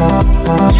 Yeah.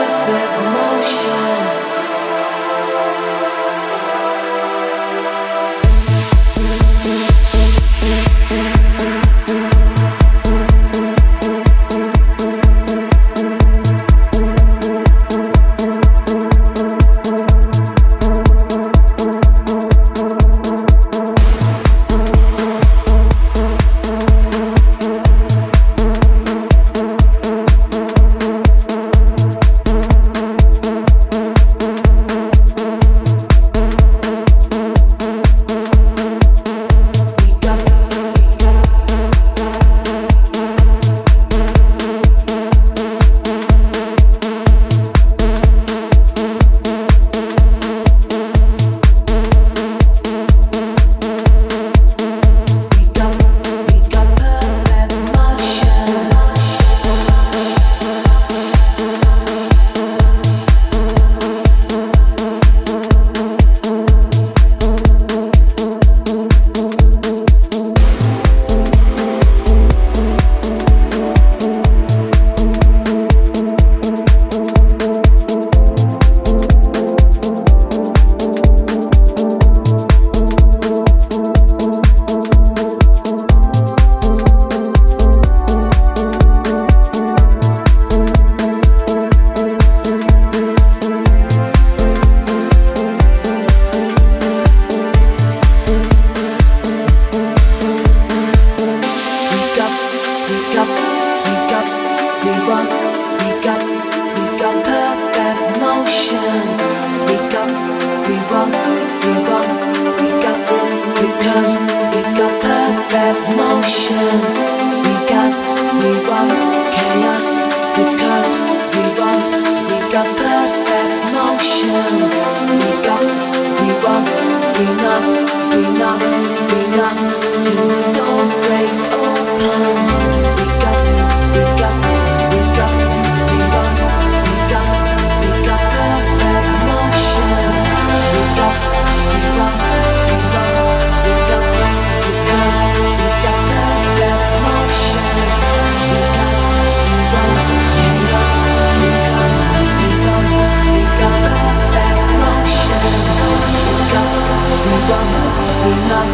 we knock,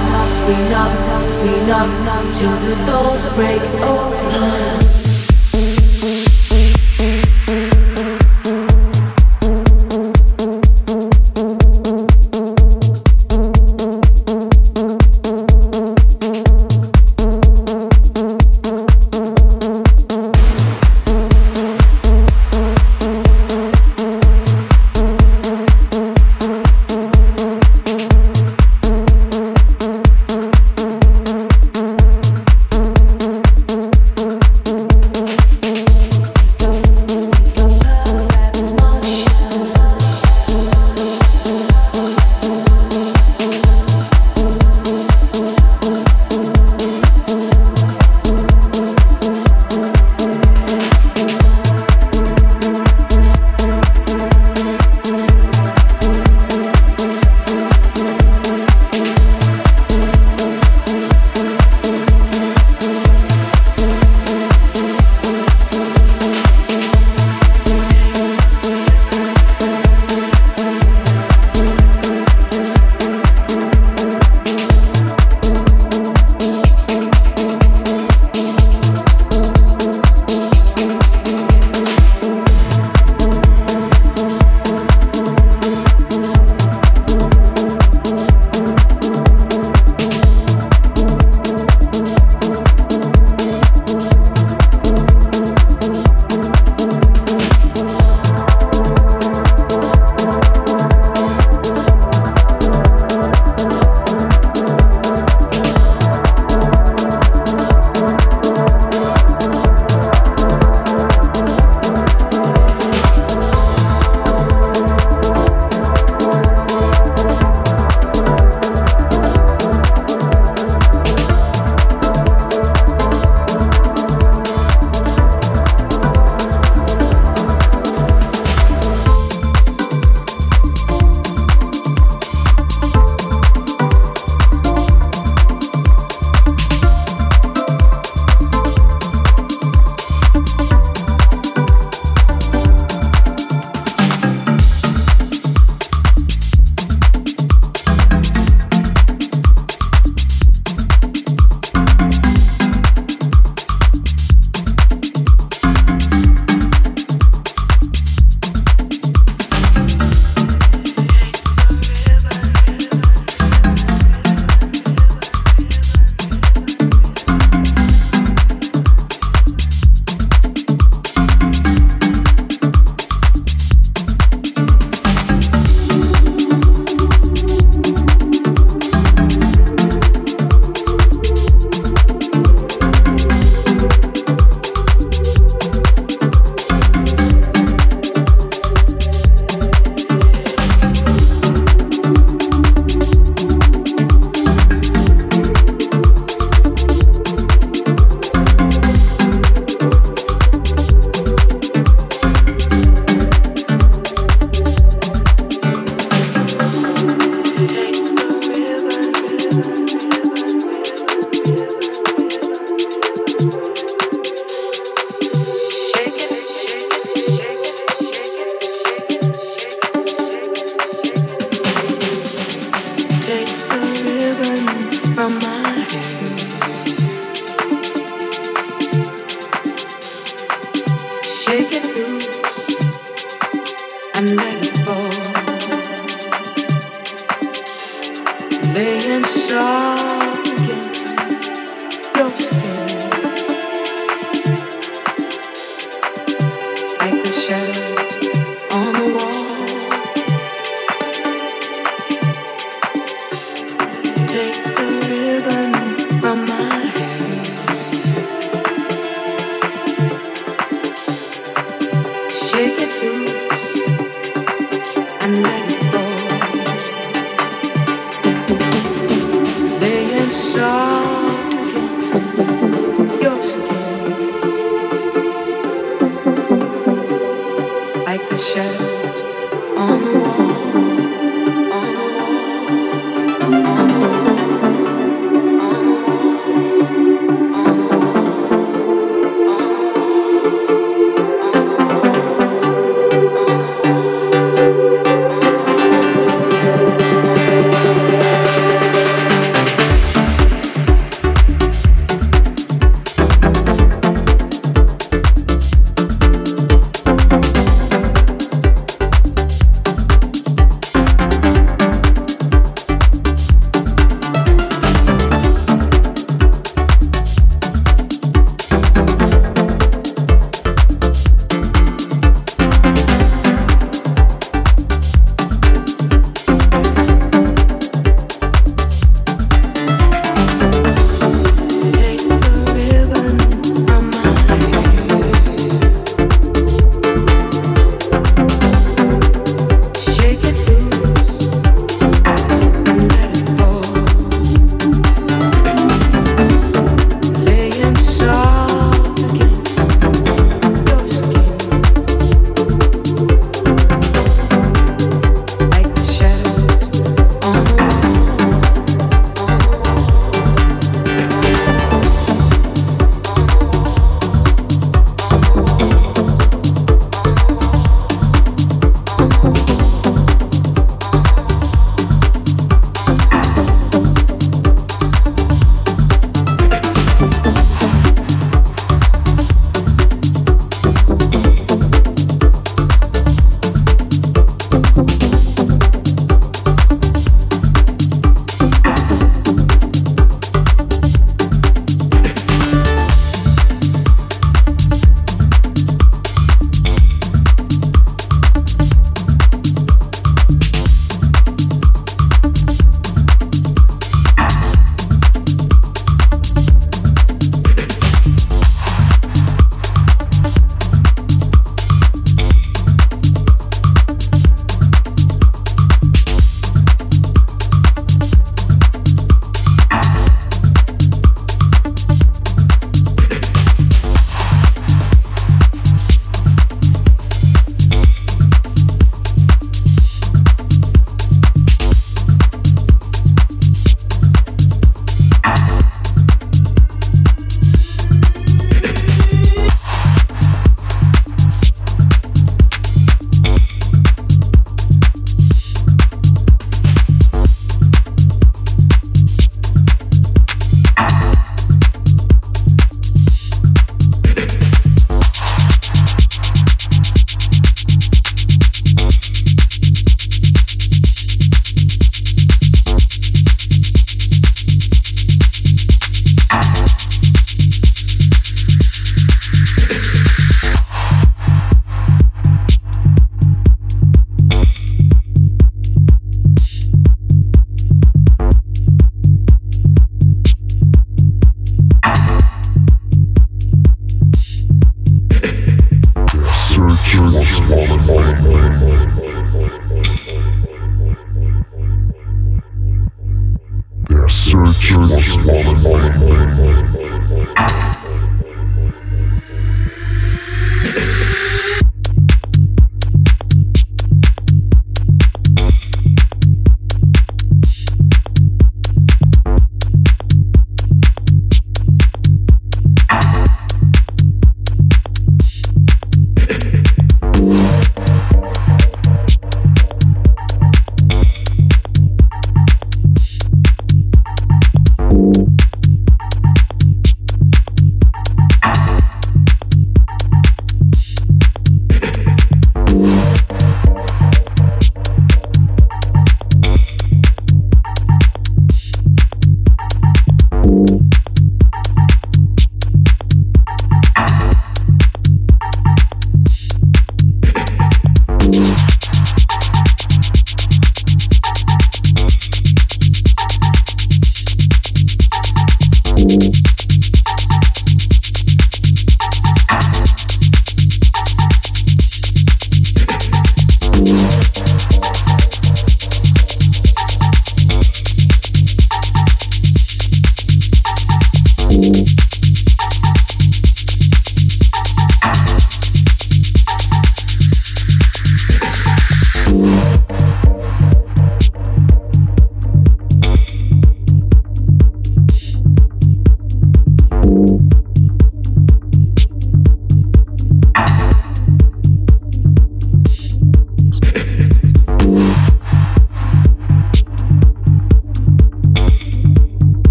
we knock, we knock, we knock till the doors break open.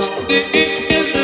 the